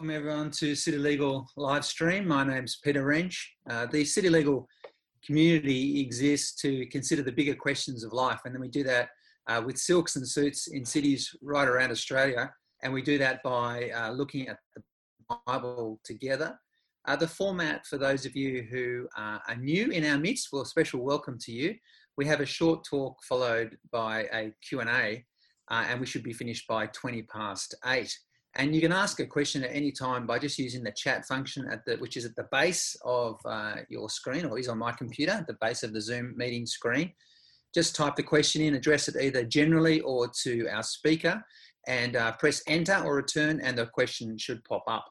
welcome everyone to City Legal live stream. My name's Peter Wrench. Uh, the City Legal community exists to consider the bigger questions of life, and then we do that uh, with silks and suits in cities right around Australia, and we do that by uh, looking at the Bible together. Uh, the format for those of you who are new in our midst, well, a special welcome to you. We have a short talk followed by a Q&A, uh, and we should be finished by 20 past eight. And you can ask a question at any time by just using the chat function at the, which is at the base of uh, your screen or is on my computer, at the base of the Zoom meeting screen. Just type the question in, address it either generally or to our speaker and uh, press enter or return and the question should pop up.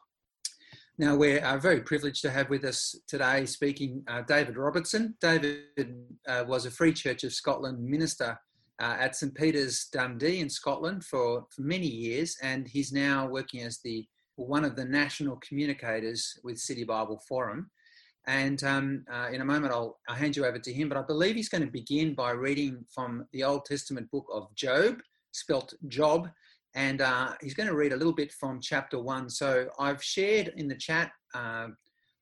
Now we're very privileged to have with us today speaking uh, David Robertson. David uh, was a Free Church of Scotland minister uh, at St Peter's Dundee in Scotland for, for many years, and he's now working as the one of the national communicators with City Bible Forum. And um, uh, in a moment, I'll, I'll hand you over to him, but I believe he's going to begin by reading from the Old Testament book of Job, spelt Job, and uh, he's going to read a little bit from chapter one. So I've shared in the chat uh,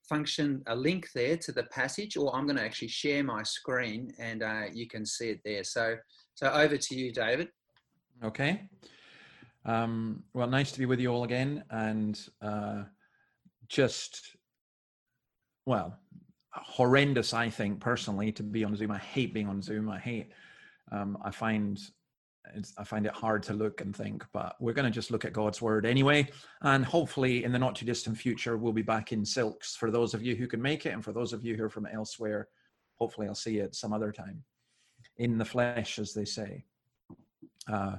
function a link there to the passage, or I'm going to actually share my screen and uh, you can see it there. So so over to you, David. Okay. Um, well, nice to be with you all again, and uh, just well, horrendous. I think personally to be on Zoom. I hate being on Zoom. I hate. Um, I find I find it hard to look and think, but we're going to just look at God's word anyway. And hopefully, in the not too distant future, we'll be back in silks for those of you who can make it, and for those of you who are from elsewhere, hopefully, I'll see you at some other time in the flesh, as they say. Uh,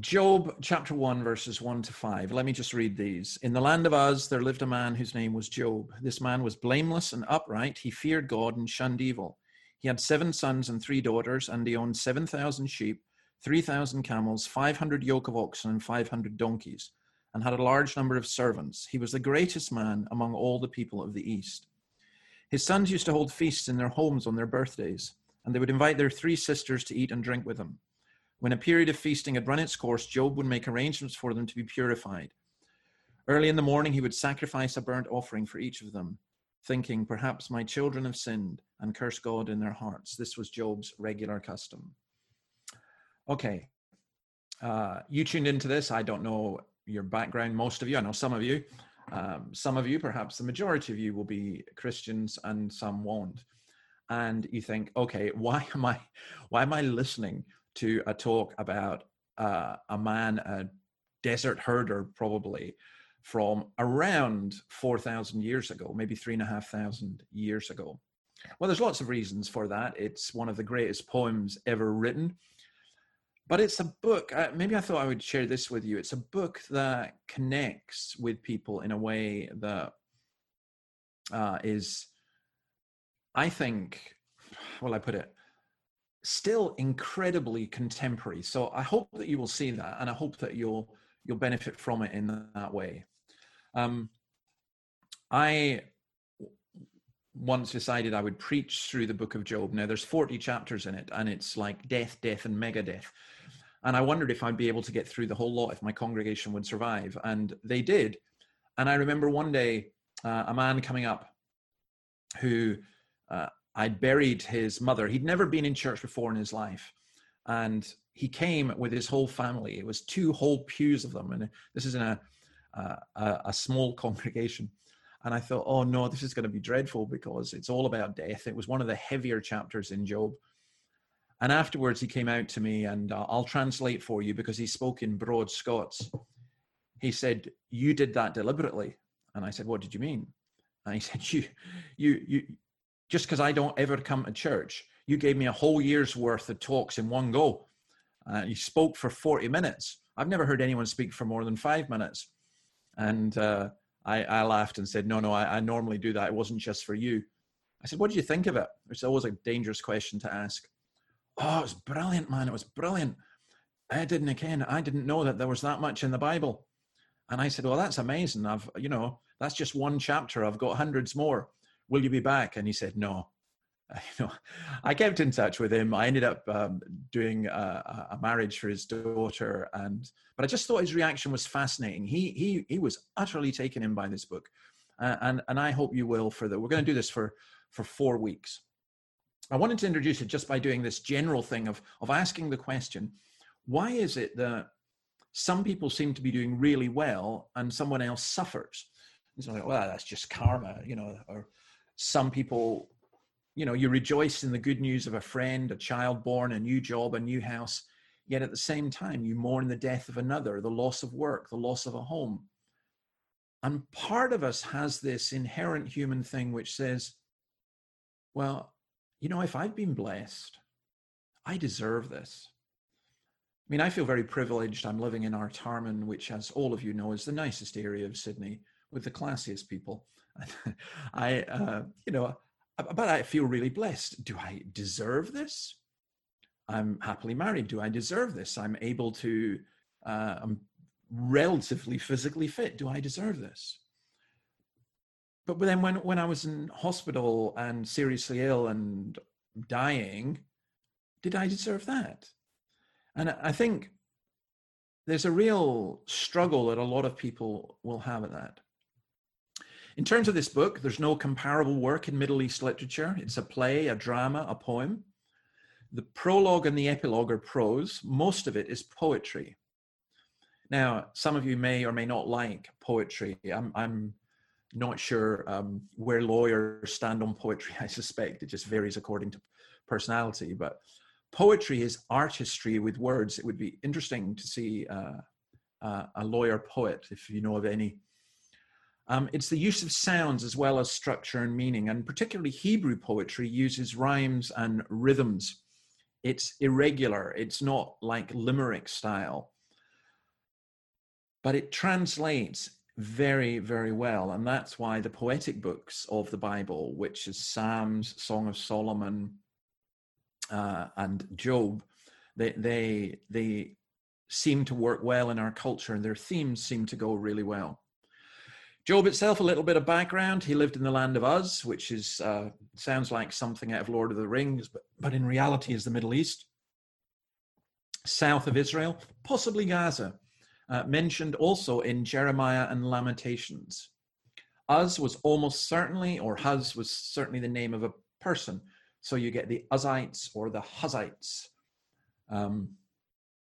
Job chapter 1, verses 1 to 5. Let me just read these. In the land of Uz, there lived a man whose name was Job. This man was blameless and upright. He feared God and shunned evil. He had seven sons and three daughters, and he owned 7,000 sheep, 3,000 camels, 500 yoke of oxen, and 500 donkeys, and had a large number of servants. He was the greatest man among all the people of the East. His sons used to hold feasts in their homes on their birthdays and they would invite their three sisters to eat and drink with them. When a period of feasting had run its course, Job would make arrangements for them to be purified. Early in the morning, he would sacrifice a burnt offering for each of them, thinking, Perhaps my children have sinned and cursed God in their hearts. This was Job's regular custom. Okay, uh, you tuned into this. I don't know your background, most of you. I know some of you. Um, some of you, perhaps the majority of you, will be Christians and some won't and you think, okay, why am I, why am I listening to a talk about uh, a man, a desert herder, probably from around four thousand years ago, maybe three and a half thousand years ago? Well, there's lots of reasons for that. It's one of the greatest poems ever written. But it's a book, uh, maybe I thought I would share this with you. It's a book that connects with people in a way that uh, is I think, well, I put it, still incredibly contemporary. So I hope that you will see that, and I hope that you'll you'll benefit from it in that way. Um, I once decided I would preach through the book of Job. Now there's 40 chapters in it, and it's like death, death, and mega death. And I wondered if I'd be able to get through the whole lot if my congregation would survive, and they did. And I remember one day uh, a man coming up who uh, I buried his mother. He'd never been in church before in his life. And he came with his whole family. It was two whole pews of them. And this is in a, a, a small congregation. And I thought, oh no, this is going to be dreadful because it's all about death. It was one of the heavier chapters in Job. And afterwards, he came out to me, and uh, I'll translate for you because he spoke in broad Scots. He said, "You did that deliberately," and I said, "What did you mean?" And he said, "You, you, you, just because I don't ever come to church, you gave me a whole year's worth of talks in one go. Uh, you spoke for 40 minutes. I've never heard anyone speak for more than five minutes. And uh, I, I, laughed and said, No, no, I, I, normally do that. It wasn't just for you. I said, What did you think of it? It's always a dangerous question to ask. Oh, it was brilliant, man. It was brilliant. I didn't again. I didn't know that there was that much in the Bible. And I said, Well, that's amazing. I've, you know, that's just one chapter. I've got hundreds more will you be back? And he said, no. you know, I kept in touch with him. I ended up um, doing a, a, marriage for his daughter, and but I just thought his reaction was fascinating. He he he was utterly taken in by this book, uh, and and I hope you will. For the we're going to do this for for four weeks. I wanted to introduce it just by doing this general thing of of asking the question, why is it that some people seem to be doing really well and someone else suffers? It's like, well, that's just karma, you know, or some people you know you rejoice in the good news of a friend a child born a new job a new house yet at the same time you mourn the death of another the loss of work the loss of a home. And part of us has this inherent human thing which says well you know if i've been blessed i deserve this. I mean i feel very privileged. I'm living in artarmon which as all of you know is the nicest area of sydney with the classiest people i uh, you know but I feel really blessed. Do I deserve this? I'm happily married. Do I deserve this? I'm able to, uh, I'm relatively physically fit. Do I deserve this? But then when, when I was in hospital and seriously ill and dying, did I deserve that? And I think there's a real struggle that a lot of people will have at that. In terms of this book, there's no comparable work in Middle East literature. It's a play, a drama, a poem. The prologue and the epilogue are prose. Most of it is poetry. Now, some of you may or may not like poetry. I'm, I'm not sure um, where lawyers stand on poetry. I suspect it just varies according to personality. But poetry is artistry with words. It would be interesting to see uh, uh, a lawyer poet, if you know of any. Um, it's the use of sounds as well as structure and meaning, and particularly Hebrew poetry uses rhymes and rhythms. It's irregular, it's not like limerick style, but it translates very, very well. And that's why the poetic books of the Bible, which is Psalms, Song of Solomon, uh, and Job, they, they, they seem to work well in our culture and their themes seem to go really well. Job itself, a little bit of background. He lived in the land of Uz, which is uh, sounds like something out of Lord of the Rings, but, but in reality is the Middle East, south of Israel, possibly Gaza, uh, mentioned also in Jeremiah and Lamentations. Uz was almost certainly, or Huz was certainly the name of a person. So you get the Uzites or the Huzites. Um,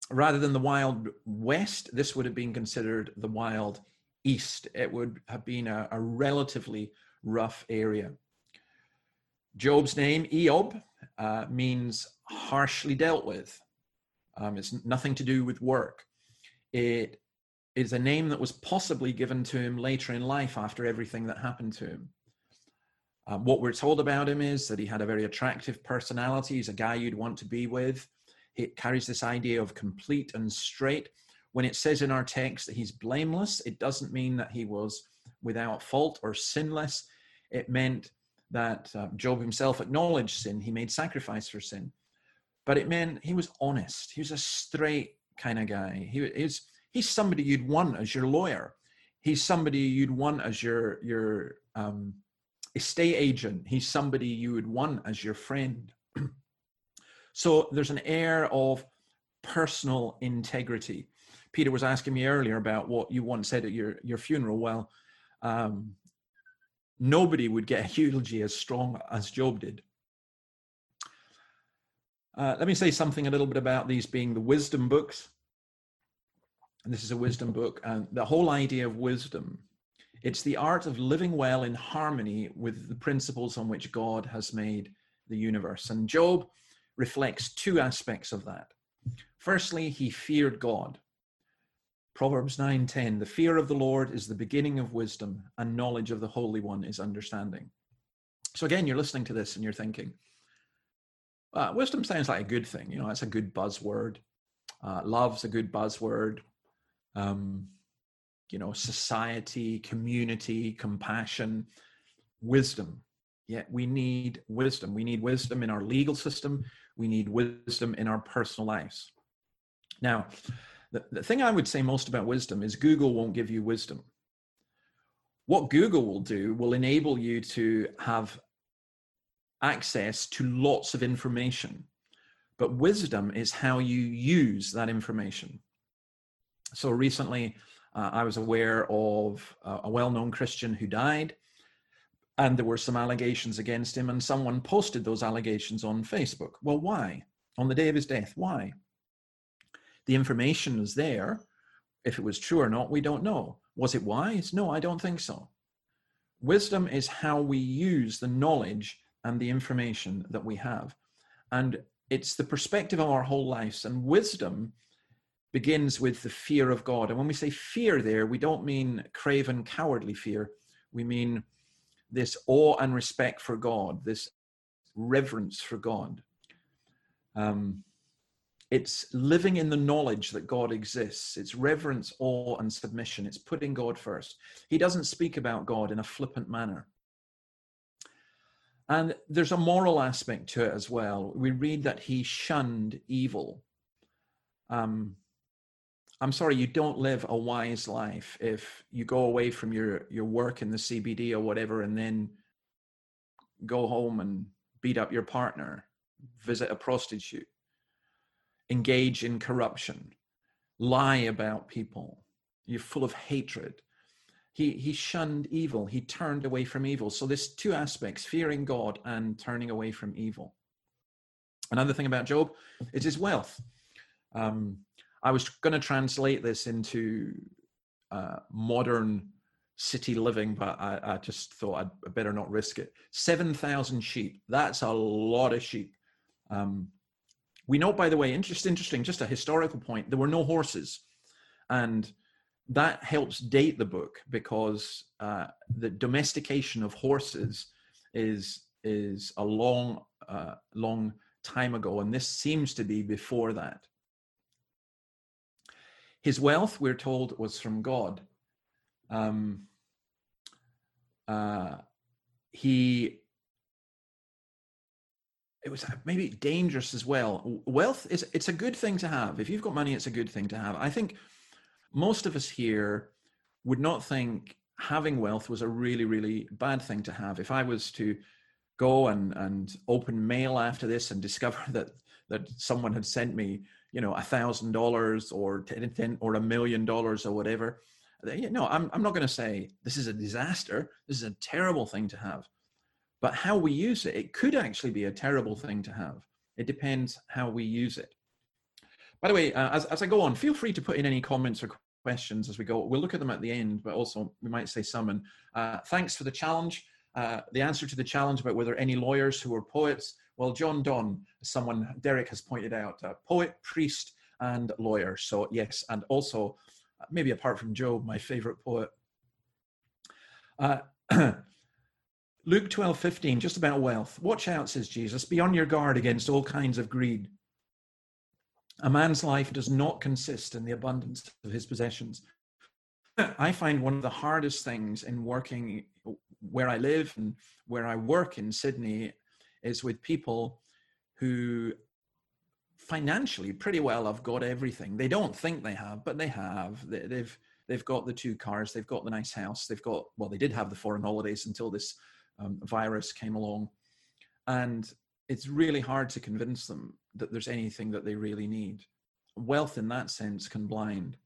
rather than the Wild West, this would have been considered the Wild east, it would have been a, a relatively rough area. Job's name, Eob, uh, means harshly dealt with. Um, it's nothing to do with work. It is a name that was possibly given to him later in life after everything that happened to him. Um, what we're told about him is that he had a very attractive personality. He's a guy you'd want to be with. He carries this idea of complete and straight. When it says in our text that he's blameless, it doesn't mean that he was without fault or sinless. It meant that uh, Job himself acknowledged sin, he made sacrifice for sin. But it meant he was honest. He was a straight kind of guy. He, he's, he's somebody you'd want as your lawyer. He's somebody you'd want as your, your um, estate agent. He's somebody you would want as your friend. so there's an air of personal integrity. Peter was asking me earlier about what you once said at your, your funeral. Well, um, nobody would get a eulogy as strong as Job did. Uh, let me say something a little bit about these being the wisdom books. And this is a wisdom book. And the whole idea of wisdom, it's the art of living well in harmony with the principles on which God has made the universe. And Job reflects two aspects of that. Firstly, he feared God. Proverbs 9:10 The fear of the Lord is the beginning of wisdom and knowledge of the Holy One is understanding. So again you're listening to this and you're thinking uh, wisdom sounds like a good thing, you know, it's a good buzzword. Uh, love's a good buzzword. Um, you know, society, community, compassion, wisdom. Yeah, we need wisdom. We need wisdom in our legal system. We need wisdom in our personal lives. Now, the, the thing I would say most about wisdom is Google won't give you wisdom. What Google will do will enable you to have access to lots of information. But wisdom is how you use that information. So recently, uh, I was aware of uh, a well known Christian who died, and there were some allegations against him, and someone posted those allegations on Facebook. Well, why? On the day of his death, why? The information is there. If it was true or not, we don't know. Was it wise? No, I don't think so. Wisdom is how we use the knowledge and the information that we have. And it's the perspective of our whole lives. And wisdom begins with the fear of God. And when we say fear there, we don't mean craven, cowardly fear. We mean this awe and respect for God, this reverence for God. Um, it's living in the knowledge that God exists. It's reverence, awe, and submission. It's putting God first. He doesn't speak about God in a flippant manner. And there's a moral aspect to it as well. We read that he shunned evil. Um, I'm sorry, you don't live a wise life if you go away from your, your work in the CBD or whatever and then go home and beat up your partner, visit a prostitute, engage in corruption, lie about people. You're full of hatred. He, he shunned evil. He turned away from evil. So there's two aspects, fearing God and turning away from evil. Another thing about Job is his wealth. Um, I was going to translate this into uh, modern city living, but I, I just thought I'd better not risk it. 7,000 sheep. That's a lot of sheep. Um, we know, by the way, interest, interesting, just a historical point, there were no horses. And that helps date the book because uh, the domestication of horses is is a long, uh, long time ago, and this seems to be before that. His wealth, we're told, was from God. Um, uh, he it was uh, maybe dangerous as well. Wealth is it's a good thing to have. If you've got money, it's a good thing to have. I think most of us here would not think having wealth was a really, really bad thing to have. If I was to go and, and open mail after this and discover that that someone had sent me you know a thousand dollars or ten or a million dollars or whatever no i'm, I'm not going to say this is a disaster this is a terrible thing to have but how we use it it could actually be a terrible thing to have. It depends how we use it. By the way uh, as, as i go on feel free to put in any comments or questions as we go. We'll look at them at the end but also we might say some. And uh, thanks for the challenge. Uh, the answer to the challenge about whether any lawyers who are poets well, John Donne, someone Derek has pointed out, poet, priest, and lawyer. So, yes, and also, uh, maybe apart from Job, my favorite poet. Luke 12, 15, just about wealth. Watch out, says Jesus, be on your guard against all kinds of greed. A man's life does not consist in the abundance of his possessions. I find one of the hardest things in working where I live and where I work in Sydney is with people who financially pretty well have got everything. They don't think they have, but they have. They've they've got the two cars, they've got the nice house, they've got well, they did have the foreign holidays until this um, virus came along, and it's really hard to convince them that there's anything that they really need. Wealth, in that sense, can blind.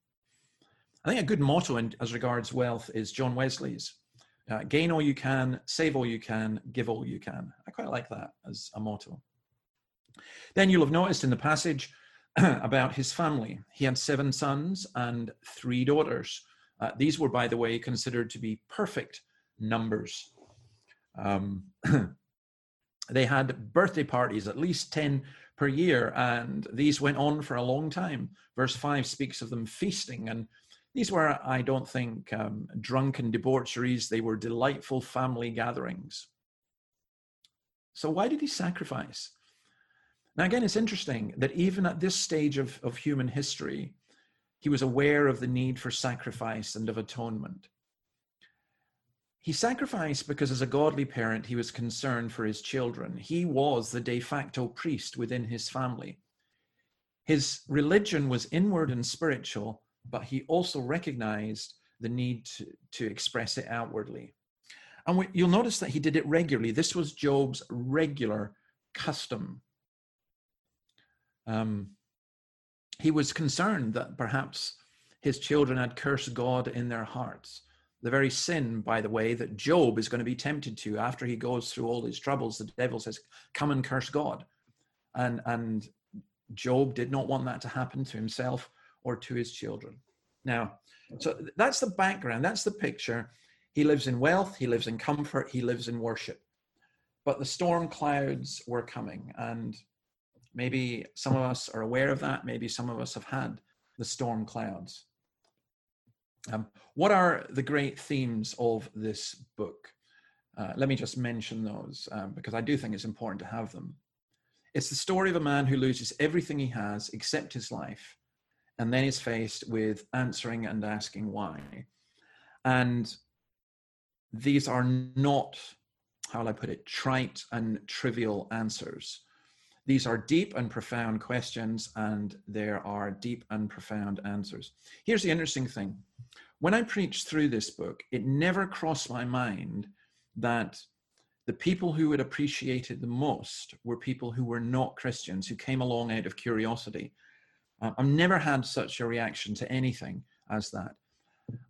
I think a good motto in, as regards wealth is John Wesley's uh, gain all you can, save all you can, give all you can. I quite like that as a motto. Then you'll have noticed in the passage about his family. He had seven sons and three daughters. Uh, these were, by the way, considered to be perfect numbers. Um, they had birthday parties, at least 10 per year, and these went on for a long time. Verse 5 speaks of them feasting and these were, I don't think, um, drunken debaucheries. They were delightful family gatherings. So, why did he sacrifice? Now, again, it's interesting that even at this stage of, of human history, he was aware of the need for sacrifice and of atonement. He sacrificed because, as a godly parent, he was concerned for his children. He was the de facto priest within his family. His religion was inward and spiritual, but he also recognized the need to, to express it outwardly. And we, you'll notice that he did it regularly. This was Job's regular custom. Um, he was concerned that perhaps his children had cursed God in their hearts. The very sin, by the way, that Job is going to be tempted to after he goes through all his troubles. The devil says, Come and curse God. And, and Job did not want that to happen to himself or to his children. Now, so that's the background, that's the picture. He lives in wealth, he lives in comfort, he lives in worship. But the storm clouds were coming, and maybe some of us are aware of that, maybe some of us have had the storm clouds. Um, what are the great themes of this book? Uh, let me just mention those um, because I do think it's important to have them. It's the story of a man who loses everything he has except his life and then is faced with answering and asking why. And these are not, how will I put it, trite and trivial answers. These are deep and profound questions, and there are deep and profound answers. Here's the interesting thing when I preached through this book, it never crossed my mind that the people who would appreciate it the most were people who were not Christians, who came along out of curiosity. Uh, I've never had such a reaction to anything as that.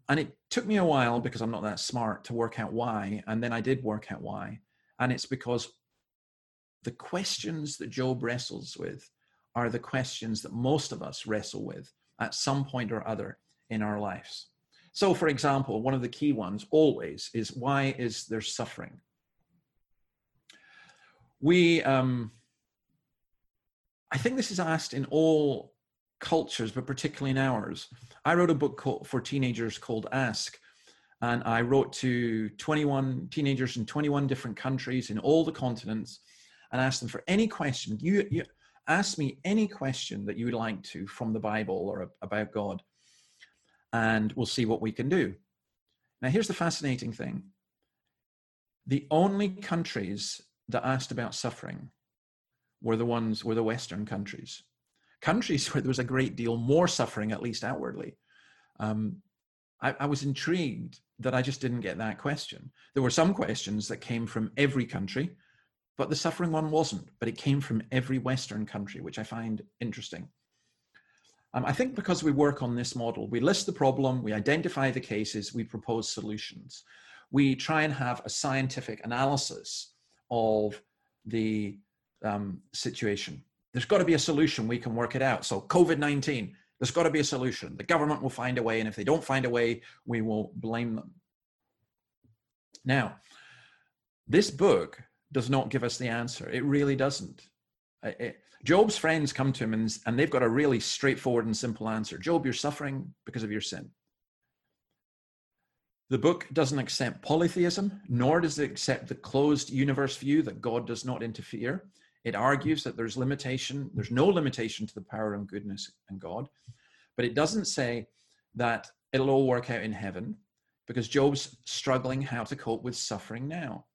And it took me a while because I'm not that smart to work out why. And then I did work out why. And it's because the questions that Job wrestles with are the questions that most of us wrestle with at some point or other in our lives. So, for example, one of the key ones always is why is there suffering? we um, i think this is asked in all cultures but particularly in ours i wrote a book called, for teenagers called ask and i wrote to 21 teenagers in 21 different countries in all the continents and ask them for any question you, you ask me any question that you would like to from the bible or about god and we'll see what we can do now here's the fascinating thing the only countries that asked about suffering were the ones were the Western countries, countries where there was a great deal more suffering, at least outwardly. Um, I, I was intrigued that I just didn't get that question. There were some questions that came from every country, but the suffering one wasn't. But it came from every Western country, which I find interesting. Um, I think because we work on this model, we list the problem, we identify the cases, we propose solutions. We try and have a scientific analysis of the um, situation. There's got to be a solution. We can work it out. So, COVID 19, there's got to be a solution. The government will find a way. And if they don't find a way, we will blame them. Now, this book does not give us the answer. It really doesn't. Job's friends come to him and, and they've got a really straightforward and simple answer Job, you're suffering because of your sin. The book doesn't accept polytheism, nor does it accept the closed universe view that God does not interfere. It argues that there's limitation, there's no limitation to the power and goodness and God, but it doesn't say that it'll all work out in heaven because Job's struggling how to cope with suffering now.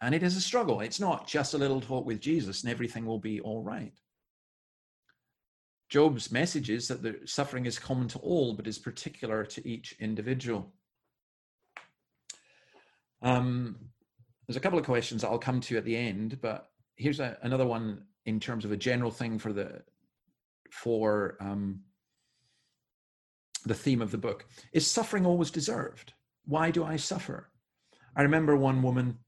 And it is a struggle. It's not just a little talk with Jesus and everything will be all right. Job's message is that the suffering is common to all, but is particular to each individual. Um, there's a couple of questions that I'll come to at the end, but here's a, another one in terms of a general thing for the for um, the theme of the book. Is suffering always deserved? Why do I suffer? I remember one woman.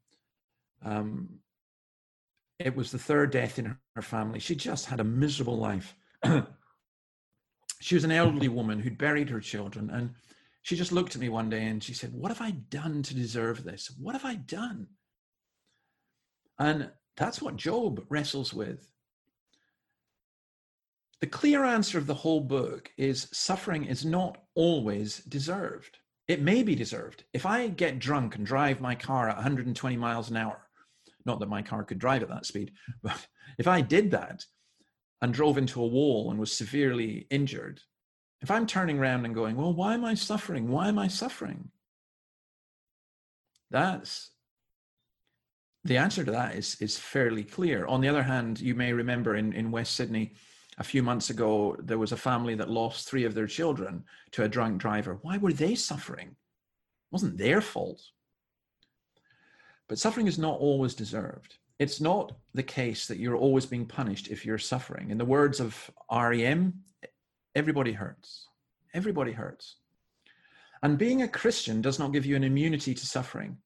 Um, it was the third death in her family. She just had a miserable life. she was an elderly woman who'd buried her children, and she just looked at me one day and she said, What have I done to deserve this? What have I done? And that's what Job wrestles with. The clear answer of the whole book is suffering is not always deserved. It may be deserved. If I get drunk and drive my car at 120 miles an hour, not that my car could drive at that speed, but if I did that and drove into a wall and was severely injured, if I'm turning around and going, well, why am I suffering? Why am I suffering? That's the answer to that is, is fairly clear. On the other hand, you may remember in, in West Sydney a few months ago, there was a family that lost three of their children to a drunk driver. Why were they suffering? It wasn't their fault. But suffering is not always deserved. It's not the case that you're always being punished if you're suffering. In the words of REM, everybody hurts. Everybody hurts. And being a Christian does not give you an immunity to suffering.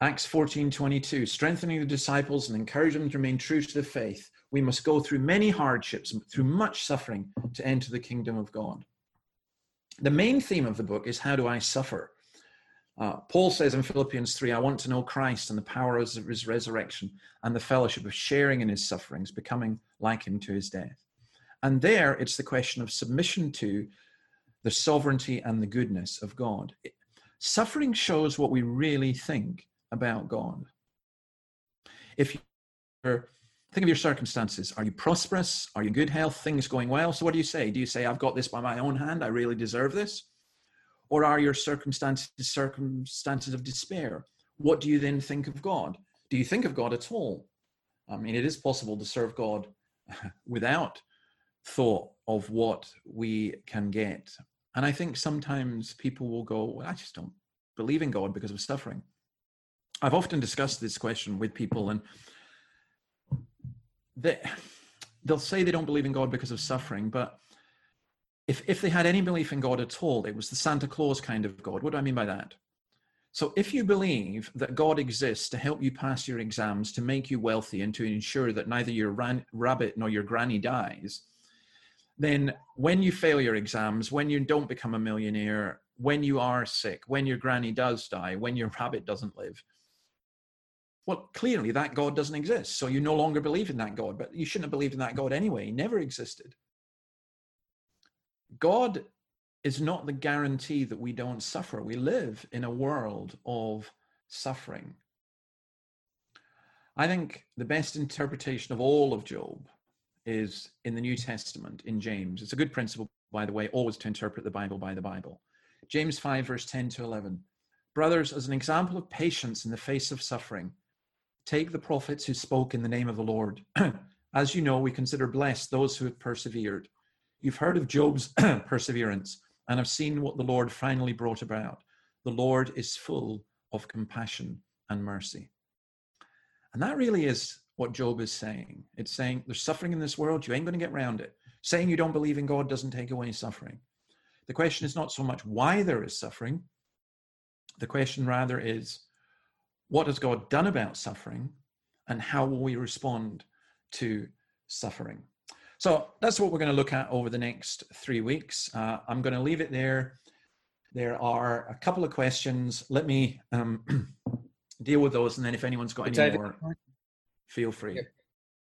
Acts 14 22, strengthening the disciples and encouraging them to remain true to the faith. We must go through many hardships, through much suffering to enter the kingdom of God. The main theme of the book is how do I suffer? Uh, Paul says in Philippians 3, I want to know Christ and the power of his resurrection and the fellowship of sharing in his sufferings, becoming like him to his death. And there it's the question of submission to the sovereignty and the goodness of God. Suffering shows what we really think about God. If you're think of your circumstances. Are you prosperous? Are you in good health? Things going well? So what do you say? Do you say, I've got this by my own hand, I really deserve this? Or are your circumstances circumstances of despair? What do you then think of God? Do you think of God at all? I mean, it is possible to serve God without thought of what we can get. And I think sometimes people will go, well, I just don't believe in God because of suffering. I've often discussed this question with people, and they, they'll say they don't believe in God because of suffering, but if if they had any belief in God at all, it was the Santa Claus kind of God. What do I mean by that? So if you believe that God exists to help you pass your exams, to make you wealthy, and to ensure that neither your ran- rabbit nor your granny dies, then when you fail your exams, when you don't become a millionaire, when you are sick, when your granny does die, when your rabbit doesn't live, well, clearly that God doesn't exist. So you no longer believe in that God, but you shouldn't have believed in that God anyway. He never existed. God is not the guarantee that we don't suffer. We live in a world of suffering. I think the best interpretation of all of Job is in the New Testament, in James. It's a good principle, by the way, always to interpret the Bible by the Bible. James 5, verse 10 to 11. Brothers, as an example of patience in the face of suffering, take the prophets who spoke in the name of the Lord. as you know, we consider blessed those who have persevered. You've heard of Job's perseverance and have seen what the Lord finally brought about. The Lord is full of compassion and mercy. And that really is what Job is saying. It's saying there's suffering in this world, you ain't going to get around it. Saying you don't believe in God doesn't take away suffering. The question is not so much why there is suffering, the question rather is what has God done about suffering and how will we respond to suffering? So that's what we're going to look at over the next three weeks. Uh, I'm going to leave it there. There are a couple of questions. Let me um, deal with those, and then if anyone's got any David, more, feel free. Yeah.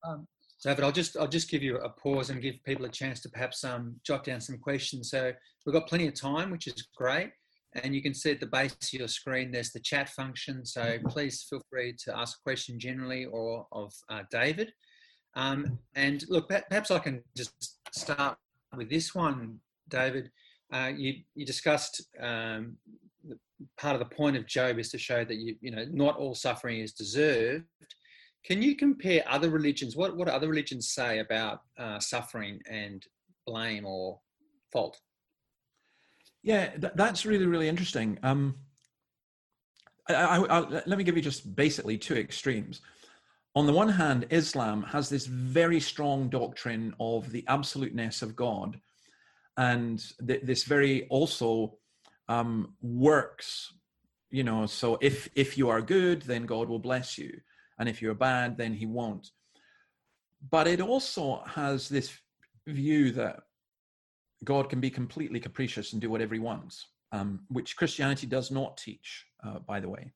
Um, David, I'll just I'll just give you a pause and give people a chance to perhaps um, jot down some questions. So we've got plenty of time, which is great. And you can see at the base of your screen, there's the chat function. So please feel free to ask a question generally or of uh, David. Um, and look, perhaps I can just start with this one, David. Uh, you, you, discussed um, part of the point of Job is to show that you, you know not all suffering is deserved. Can you compare other religions? What what other religions say about uh, suffering and blame or fault? Yeah, th- that's really really interesting. Um, I, I, I, let me give you just basically two extremes on the one hand, Islam has this very strong doctrine of the absoluteness of God, and th- this very also um, works. You know, so if if you are good, then God will bless you, and if you're bad, then He won't. But it also has this view that God can be completely capricious and do whatever He wants, um, which Christianity does not teach, uh, by the way.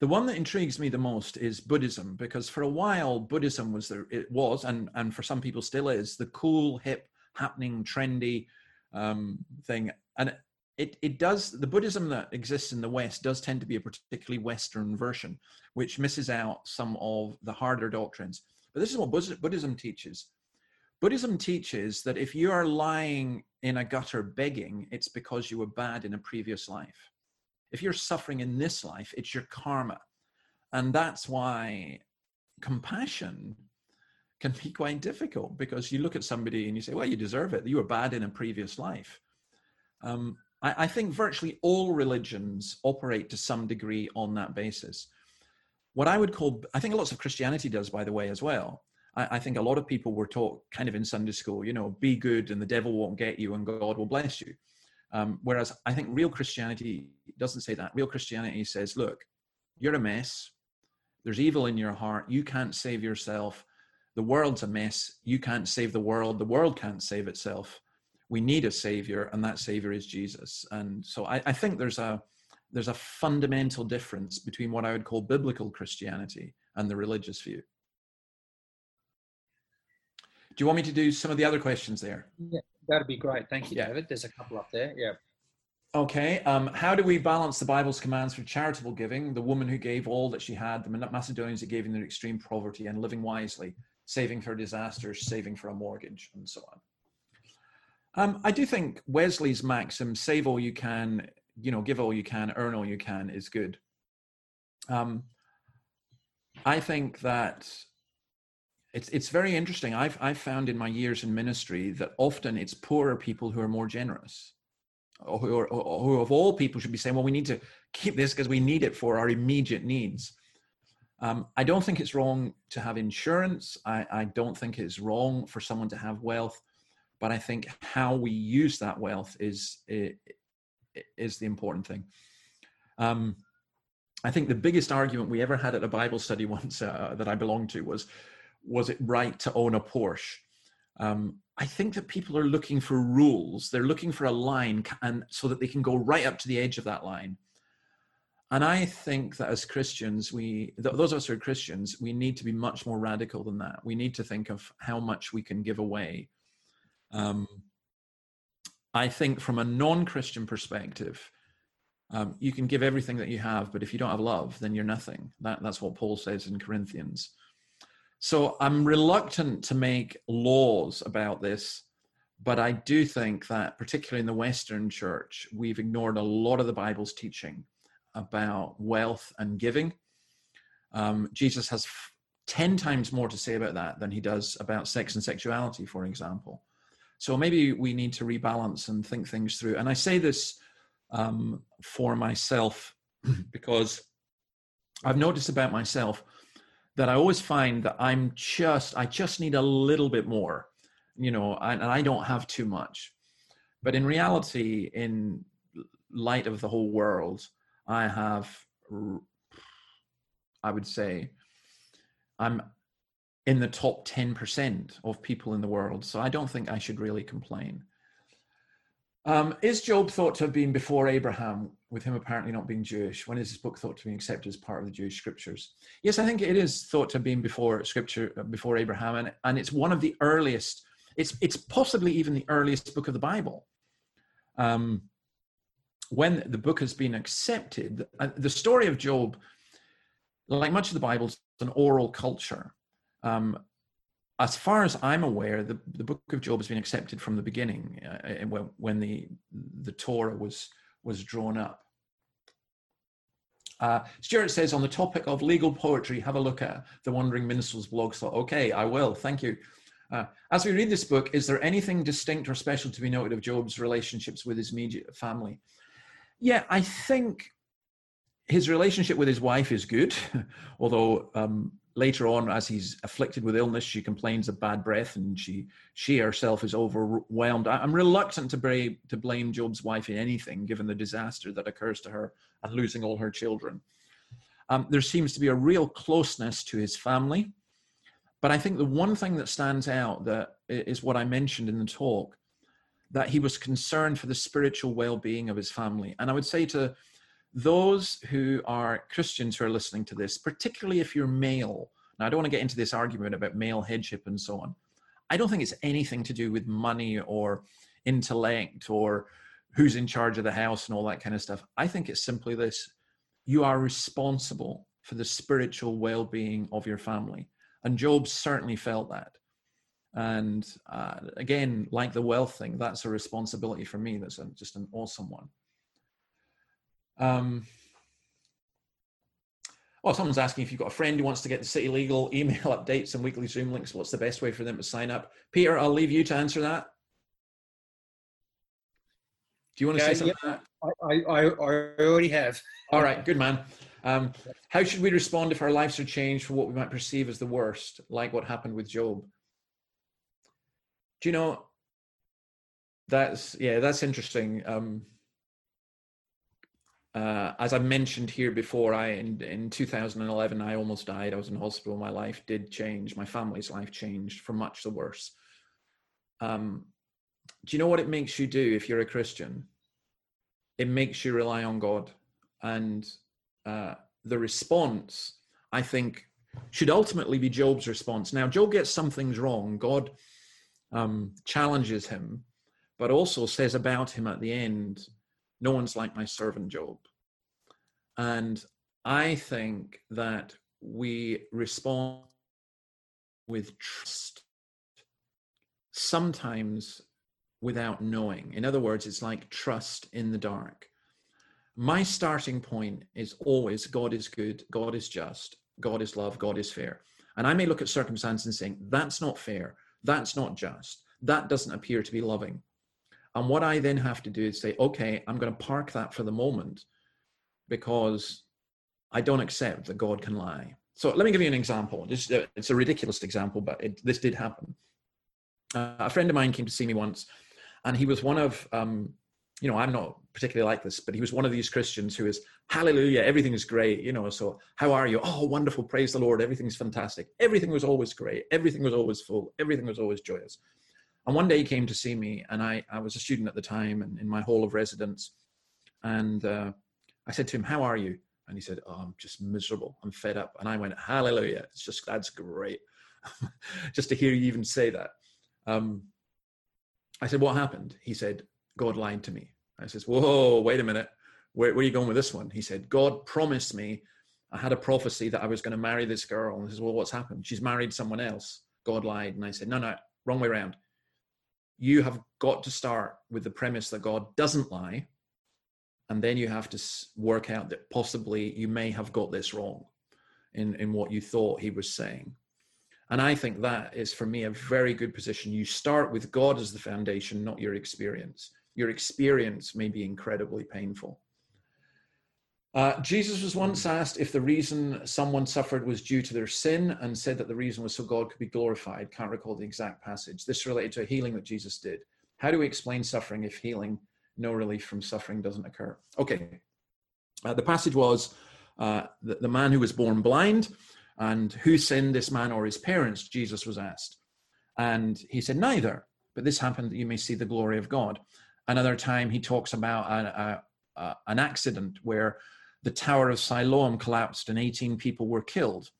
The one that intrigues me the most is Buddhism, because for a while Buddhism was the it was and and for some people still is the cool, hip, happening, trendy um, thing, and it it does the Buddhism that exists in the West does tend to be a particularly Western version, which misses out some of the harder doctrines. But this is what Buddhism teaches. Buddhism teaches that if you are lying in a gutter begging, it's because you were bad in a previous life if you're suffering in this life, it's your karma. And that's why compassion can be quite difficult because you look at somebody and you say, well, you deserve it. You were bad in a previous life. Um, I, I think virtually all religions operate to some degree on that basis. What I would call, I think lots of Christianity does, by the way, as well. I, I think a lot of people were taught kind of in Sunday school, you know, be good and the devil won't get you and God will bless you. Um, whereas I think real Christianity doesn't say that. Real Christianity says, look, you're a mess. There's evil in your heart. You can't save yourself. The world's a mess. You can't save the world. The world can't save itself. We need a savior, and that savior is Jesus. And so I, I think there's a there's a fundamental difference between what I would call biblical Christianity and the religious view. Do you want me to do some of the other questions there? Yeah, that'd be great. Thank you, yeah. David. There's a couple up there. Yeah. Okay. Um, how do we balance the Bible's commands for charitable giving? The woman who gave all that she had, the Macedonians that gave in their extreme poverty and living wisely, saving for disasters, saving for a mortgage, and so on. Um, I do think Wesley's maxim, save all you can, you know, give all you can, earn all you can, is good. Um, I think that it's it's very interesting. I've I've found in my years in ministry that often it's poorer people who are more generous, or who, are, or who of all people should be saying, "Well, we need to keep this because we need it for our immediate needs." Um, I don't think it's wrong to have insurance. I, I don't think it's wrong for someone to have wealth, but I think how we use that wealth is is the important thing. Um, I think the biggest argument we ever had at a Bible study once uh, that I belonged to was was it right to own a Porsche? Um, I think that people are looking for rules. They're looking for a line, and so that they can go right up to the edge of that line. And I think that as Christians, we those of us who are Christians, we need to be much more radical than that. We need to think of how much we can give away. Um, I think from a non-Christian perspective, um, you can give everything that you have, but if you don't have love, then you're nothing. That, that's what Paul says in Corinthians. So I'm reluctant to make laws about this, but I do think that, particularly in the Western church, we've ignored a lot of the Bible's teaching about wealth and giving. Um, Jesus has f- 10 times more to say about that than he does about sex and sexuality, for example. So maybe we need to rebalance and think things through. And I say this um, for myself because I've noticed about myself that I always find that I'm just I just need a little bit more, you know, and, I don't have too much. But in reality, in light of the whole world, I have, I would say, I'm in the top 10% of people in the world. So I don't think I should really complain. Um, is Job thought to have been before Abraham, with him apparently not being Jewish? When is this book thought to be accepted as part of the Jewish scriptures? Yes, I think it is thought to have been before scripture, uh, before Abraham, and, and it's one of the earliest. It's it's possibly even the earliest book of the Bible. Um, when the book has been accepted, uh, the story of Job, like much of the Bible, is an oral culture. Um, as far as I'm aware, the, the book of Job has been accepted from the beginning uh, when, when the, the Torah was, was drawn up. Uh, Stuart says on the topic of legal poetry, have a look at the Wandering Minstrel's blog. So, okay, I will. Thank you. Uh, as we read this book, is there anything distinct or special to be noted of Job's relationships with his immediate family? Yeah, I think his relationship with his wife is good, although um, later on, as he's afflicted with illness, she complains of bad breath, and she she herself is overwhelmed. I'm reluctant to blame to blame Job's wife in anything, given the disaster that occurs to her and losing all her children. Um, there seems to be a real closeness to his family, but I think the one thing that stands out that is what I mentioned in the talk, that he was concerned for the spiritual well-being of his family, and I would say to those who are Christians who are listening to this, particularly if you're male, now I don't want to get into this argument about male headship and so on. I don't think it's anything to do with money or intellect or who's in charge of the house and all that kind of stuff. I think it's simply this you are responsible for the spiritual well being of your family. And Job certainly felt that. And uh, again, like the wealth thing, that's a responsibility for me. That's a, just an awesome one. Um, well, someone's asking if you've got a friend who wants to get the City Legal email updates and weekly Zoom links, what's the best way for them to sign up? Peter, I'll leave you to answer that. Do you want to Okay, say something? to that? I, I, I already have. All right, good man. Um, how should we respond if our lives are changed for what we might perceive as the worst, like what happened with Job? Do you know? That's yeah, that's interesting. Um, uh, as I mentioned here before, I in, in 2011 I almost died. I was in hospital. My life did change. My family's life changed for much the worse. Um, do you know what it makes you do if you're a Christian? It makes you rely on God, and uh, the response I think should ultimately be Job's response. Now, Job gets some things wrong. God um, challenges him, but also says about him at the end, no one's like my servant Job. And I think that we respond with trust, sometimes without knowing. In other words, it's like trust in the dark. My starting point is always God is good, God is just, God is love, God is fair. And I may look at circumstances and saying, that's not fair, that's not just, that doesn't appear to be loving. And what I then have to do is say, okay, I'm going to park that for the moment because I don't accept that God can lie. So let me give you an example. It's a ridiculous example, but it, this did happen. Uh, a friend of mine came to see me once, and he was one of, um, you know, I'm not particularly like this, but he was one of these Christians who is, hallelujah, everything is great, you know. So, how are you? Oh, wonderful, praise the Lord, everything's fantastic. Everything was always great, everything was always full, everything was always joyous. And one day he came to see me, and I, I was a student at the time and in my hall of residence. And uh, I said to him, How are you? And he said, Oh, I'm just miserable. I'm fed up. And I went, Hallelujah. It's just, that's great. just to hear you even say that. Um, I said, What happened? He said, God lied to me. I says, Whoa, wait a minute. Where, where are you going with this one? He said, God promised me, I had a prophecy that I was going to marry this girl. And he says, Well, what's happened? She's married someone else. God lied. And I said, No, no, wrong way around you have got to start with the premise that God doesn't lie. And then you have to work out that possibly you may have got this wrong in, in what you thought he was saying. And I think that is, for me, a very good position. You start with God as the foundation, not your experience. Your experience may be incredibly painful. Uh, Jesus was once asked if the reason someone suffered was due to their sin and said that the reason was so God could be glorified. Can't recall the exact passage. This related to a healing that Jesus did. How do we explain suffering if healing, no relief from suffering, doesn't occur? Okay. Uh, the passage was uh, the, the man who was born blind and who sinned, this man or his parents? Jesus was asked. And he said, Neither. But this happened that you may see the glory of God. Another time he talks about a, an accident where the Tower of Siloam collapsed and 18 people were killed.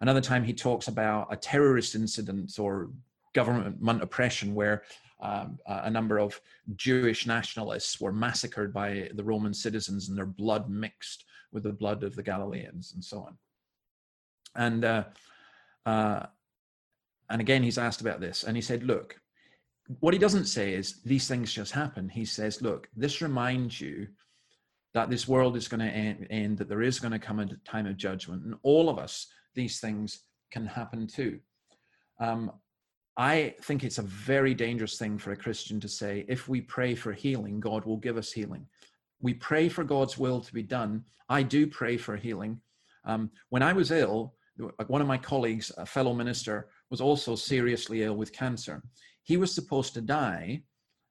Another time he talks about a terrorist incident or government oppression where um, a number of Jewish nationalists were massacred by the Roman citizens and their blood mixed with the blood of the Galileans and so on. And uh, uh, and again, he's asked about this, and he said, "Look, what he doesn't say is these things just happen. He says, look, this reminds you that this world is going to end, end, that there is going to come a time of judgment. And all of us, these things can happen too. Um, I think it's a very dangerous thing for a Christian to say, if we pray for healing, God will give us healing. We pray for God's will to be done. I do pray for healing. Um, when I was ill, one of my colleagues, a fellow minister, was also seriously ill with cancer. He was supposed to die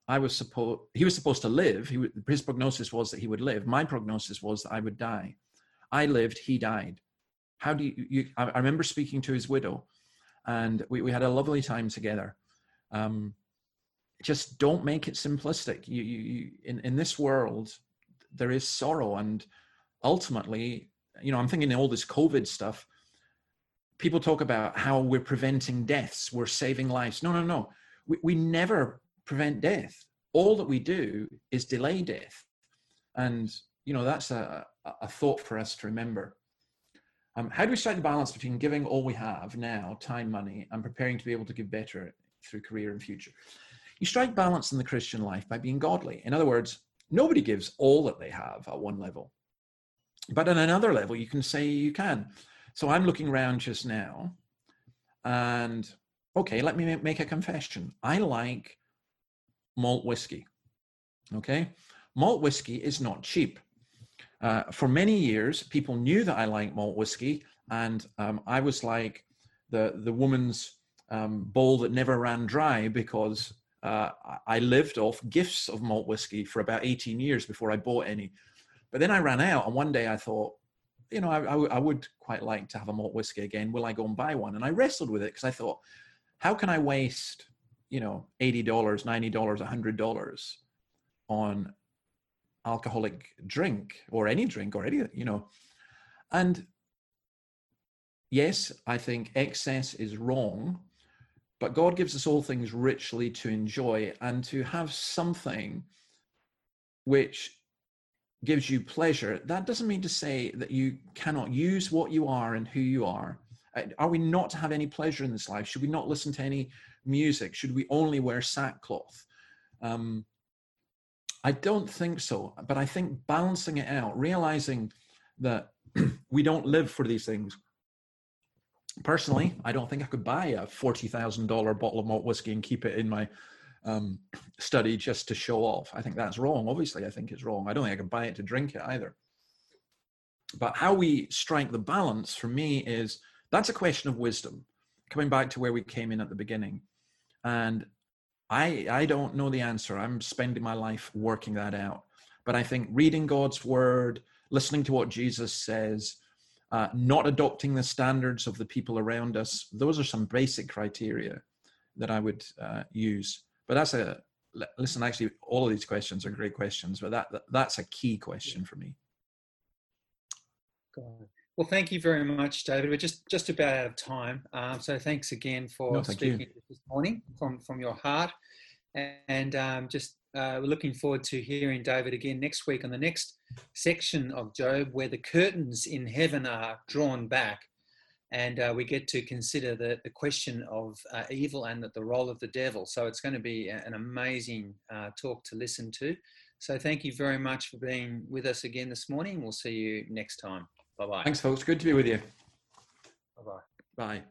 I was supposed he was supposed to live. He, his prognosis was that he would live. My prognosis was that I would die. I lived. He died. How do you? you I, I, remember speaking to his widow, and we, we had a lovely time together. Um, just don't make it simplistic. You, you, you in in this world, there is sorrow, and ultimately, you know, I'm thinking all this COVID stuff. People talk about how we're preventing deaths, we're saving lives. No, no, no. We, we never prevent death. All that we do is delay death. And, you know, that's a, a thought for us to remember. Um, how do we strike the balance between giving all we have now, time, money, and preparing to be able to give better through career and future? You strike balance in the Christian life by being godly. In other words, nobody gives all that they have at one level. But at another level, you can say you can. So I'm looking around just now, and okay, let me make a confession. I like malt whiskey. Okay. malt whiskey is not cheap. Uh, for many years, people knew that I liked malt whiskey, and um, I was like the the woman's um, bowl that never ran dry because uh, I lived off gifts of malt whiskey for about 18 years before I bought any. But then I ran out, and one day I thought, you know, I, I, I would quite like to have a malt whiskey again. Will I go and buy one? And I wrestled with it because I thought, how can I waste, you know, $80, $90, $100 on alcoholic drink or any drink or any, you know? And yes, I think excess is wrong but God gives us all things richly to enjoy and to have something which gives you pleasure. That doesn't mean to say that you cannot use what you are and who you are. Uh, are we not to have any pleasure in this life? Should we not listen to any music? Should we only wear sackcloth? Um, I don't think so. But I think balancing it out, realizing that we don't live for these things, personally, I don't think I could buy a forty thousand dollar bottle of malt whiskey and keep it in my um, study just to show off. I think that's wrong. Obviously, I think it's wrong. I don't think I can buy it to drink it either. But how we strike the balance for me is that's a question of wisdom. Coming back to where we came in at the beginning, and I I don't know the answer. I'm spending my life working that out. But I think reading God's word, listening to what Jesus says, uh, not adopting the standards of the people around us. Those are some basic criteria that I would uh, use. But that's a listen. Actually, all of these questions are great questions, but that, that that's a key question for me. Well, thank you very much, David. We're just just about out of time, um, so thanks again for no, speaking you. this morning from from your heart, and um, just uh, we're looking forward to hearing David again next week on the next section of Job, where the curtains in heaven are drawn back, and uh, we get to consider the, the question of uh, evil and the, the, role of the devil. So it's going to be an amazing uh, talk to listen to. So thank you very much for being with us again this morning. We'll see you next time. Bye bye. Thanks, folks. Good to be with you. Bye bye. Bye.